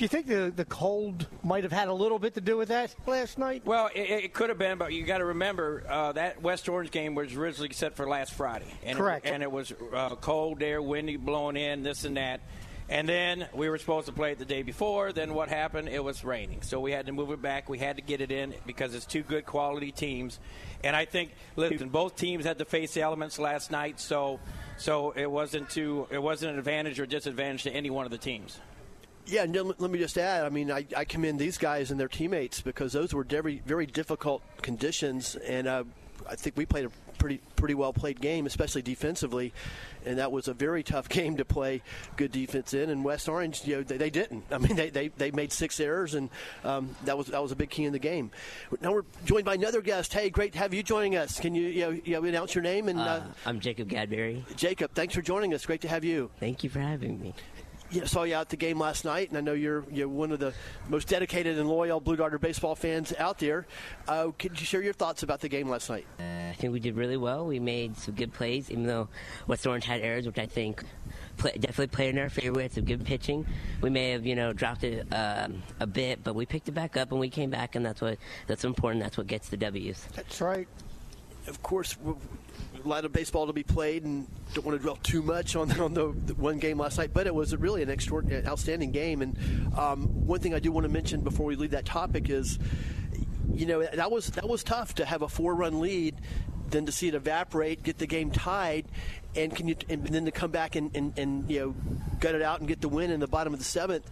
Do you think the the cold might have had a little bit to do with that last night? Well, it, it could have been, but you got to remember uh, that West Orange game was originally set for last Friday, and correct, it, and it was uh, cold there, windy, blowing in, this and that. And then we were supposed to play it the day before. Then what happened? It was raining. So we had to move it back. We had to get it in because it's two good quality teams. And I think, listen, both teams had to face the elements last night. So, so it wasn't to it wasn't an advantage or disadvantage to any one of the teams. Yeah, and let me just add. I mean, I, I commend these guys and their teammates because those were very, very difficult conditions, and uh, I think we played a pretty pretty well played game, especially defensively, and that was a very tough game to play good defense in. And West Orange, you know, they, they didn't. I mean, they, they, they made six errors, and um, that was that was a big key in the game. Now we're joined by another guest. Hey, great to have you joining us. Can you you know, you know announce your name and? Uh, uh, I'm Jacob Gadberry. Jacob, thanks for joining us. Great to have you. Thank you for having me. Yeah, saw you out at the game last night, and I know you're you're one of the most dedicated and loyal Blue Darter baseball fans out there. Uh, could you share your thoughts about the game last night? I think we did really well. We made some good plays, even though West Orange had errors, which I think play, definitely played in our favor. We had some good pitching. We may have, you know, dropped it um, a bit, but we picked it back up and we came back, and that's what that's important. That's what gets the W's. That's right. Of course, a lot of baseball to be played, and don't want to dwell too much on, on the, the one game last night. But it was really an extraordinary, outstanding game. And um, one thing I do want to mention before we leave that topic is, you know, that was that was tough to have a four-run lead, then to see it evaporate, get the game tied, and can you and then to come back and, and, and, you know gut it out and get the win in the bottom of the seventh.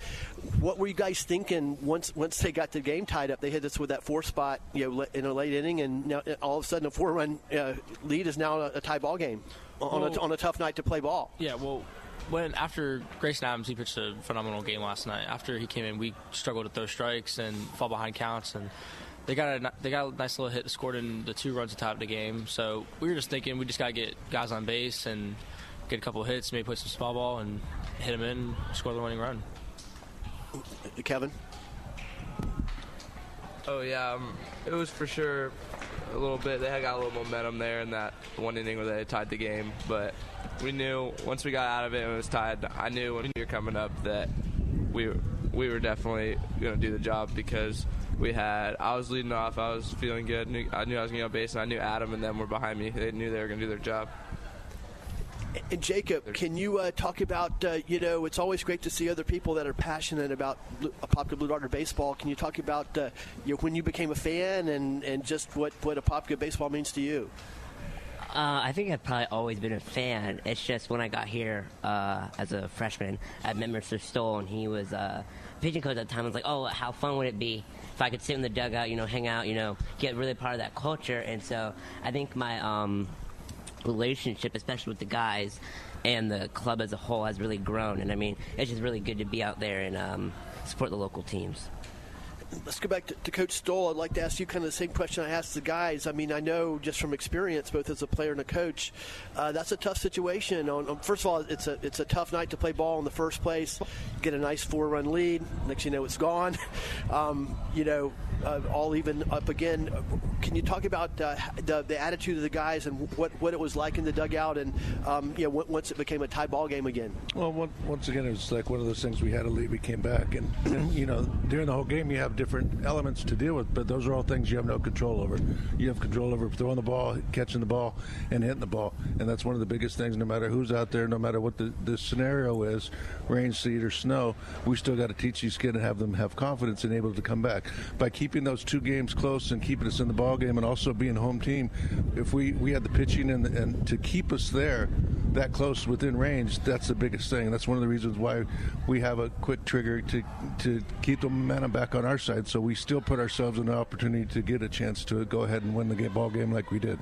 What were you guys thinking once once they got the game tied up? They hit us with that four spot, you know, in a late inning, and now all of a sudden a four run uh, lead is now a, tie ball game on, Well- a, on a tough night to play ball. Yeah, well, when after Grayson Adams, he pitched a phenomenal game last night. After he came in, we struggled to throw strikes and fall behind counts, and they got a they got a nice little hit that scored in the two runs at the top of the game. So we were just thinking we just got to get guys on base and get a couple of hits, maybe put some small ball and hit them in, score the winning run. Kevin. Oh yeah, um, it was for sure a little bit. They had got a little momentum there in that one inning where they tied the game, but we knew once we got out of it and it was tied. I knew when we were coming up that we we were definitely going to do the job because we had. I was leading off. I was feeling good. Knew, I knew I was going to get on base, and I knew Adam and them were behind me. They knew they were going to do their job. And Jacob, can you uh, talk about, uh, you know, it's always great to see other people that are passionate about Blue- Apopka Blue Darter baseball. Can you talk about uh, you know, when you became a fan and, and just what, what Apopka baseball means to you? Uh, I think I've probably always been a fan. It's just when I got here uh, as a freshman, I met Mr. Stoll, and he was uh, pitching coach at the time. Was like, oh, how fun would it be if I could sit in the dugout, you know, hang out, you know, get really part of that culture. And so I think my um, relationship, especially with the guys and the club as a whole, has really grown. And I mean, it's just really good to be out there and um, support the local teams. Let's go back to, to Coach Stoll. I'd like to ask you kind of the same question I asked the guys. I mean, I know just from experience, both as a player and a coach, uh, that's a tough situation. On, on first of all, it's a it's a tough night to play ball in the first place. Get a nice four run lead. Next, you know, it's gone. Um, you know, uh, all even up again. Can you talk about uh, the, the attitude of the guys and what, what it was like in the dugout, and um, you know, once it became a tie ball game again? Well, once again, it was like one of those things we had to leave. We came back, and, and you know, during the whole game, you have different elements to deal with, but those are all things you have no control over. You have control over throwing the ball, catching the ball, and hitting the ball, and that's one of the biggest things. No matter who's out there, no matter what the, the scenario is, rain, sleet, or snow, we still got to teach these kids and have them have confidence and able to come back by keeping those two games close and keeping us in the ball game, and also being home team. If we we had the pitching and, and to keep us there that close within range, that's the biggest thing. That's one of the reasons why we have a quick trigger to to keep the momentum back on our side. So we still put ourselves in an opportunity to get a chance to go ahead and win the game, ball game like we did.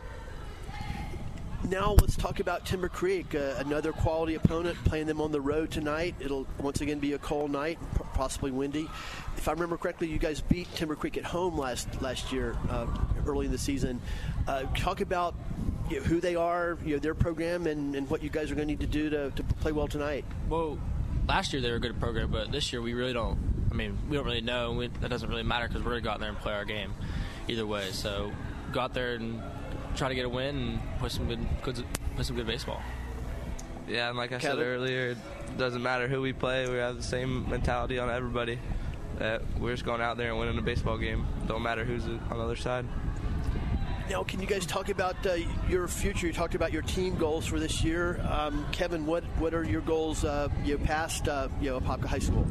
Now let's talk about Timber Creek, uh, another quality opponent playing them on the road tonight. It'll once again be a cold night, possibly windy. If I remember correctly, you guys beat Timber Creek at home last last year, uh, early in the season. Uh, talk about you know, who they are, you know, their program, and, and what you guys are going to need to do to, to play well tonight. Well, last year they were a good program, but this year we really don't. I mean, we don't really know. and We, that doesn't really matter because we're gonna go out there and play our game, either way. So go out there and try to get a win and play some good, good play some good baseball. Yeah, and like I Kevin? said earlier, it doesn't matter who we play. We have the same mentality on everybody. That we're just going out there and winning a baseball game. Don't matter who's on the other side. Now, can you guys talk about uh, your future? You talked about your team goals for this year. Um, Kevin, what what are your goals? Uh, you know, past uh, you know Apopka High School,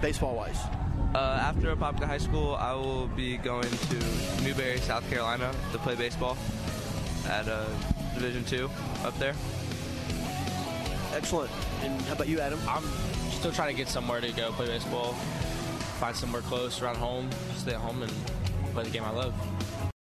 baseball wise. Uh, after Apopka High School, I will be going to Newberry, South Carolina, to play baseball at uh, Division Two up there. Excellent. And how about you, Adam? I'm still trying to get somewhere to go play baseball, find somewhere close around home, stay at home, and play the game I love.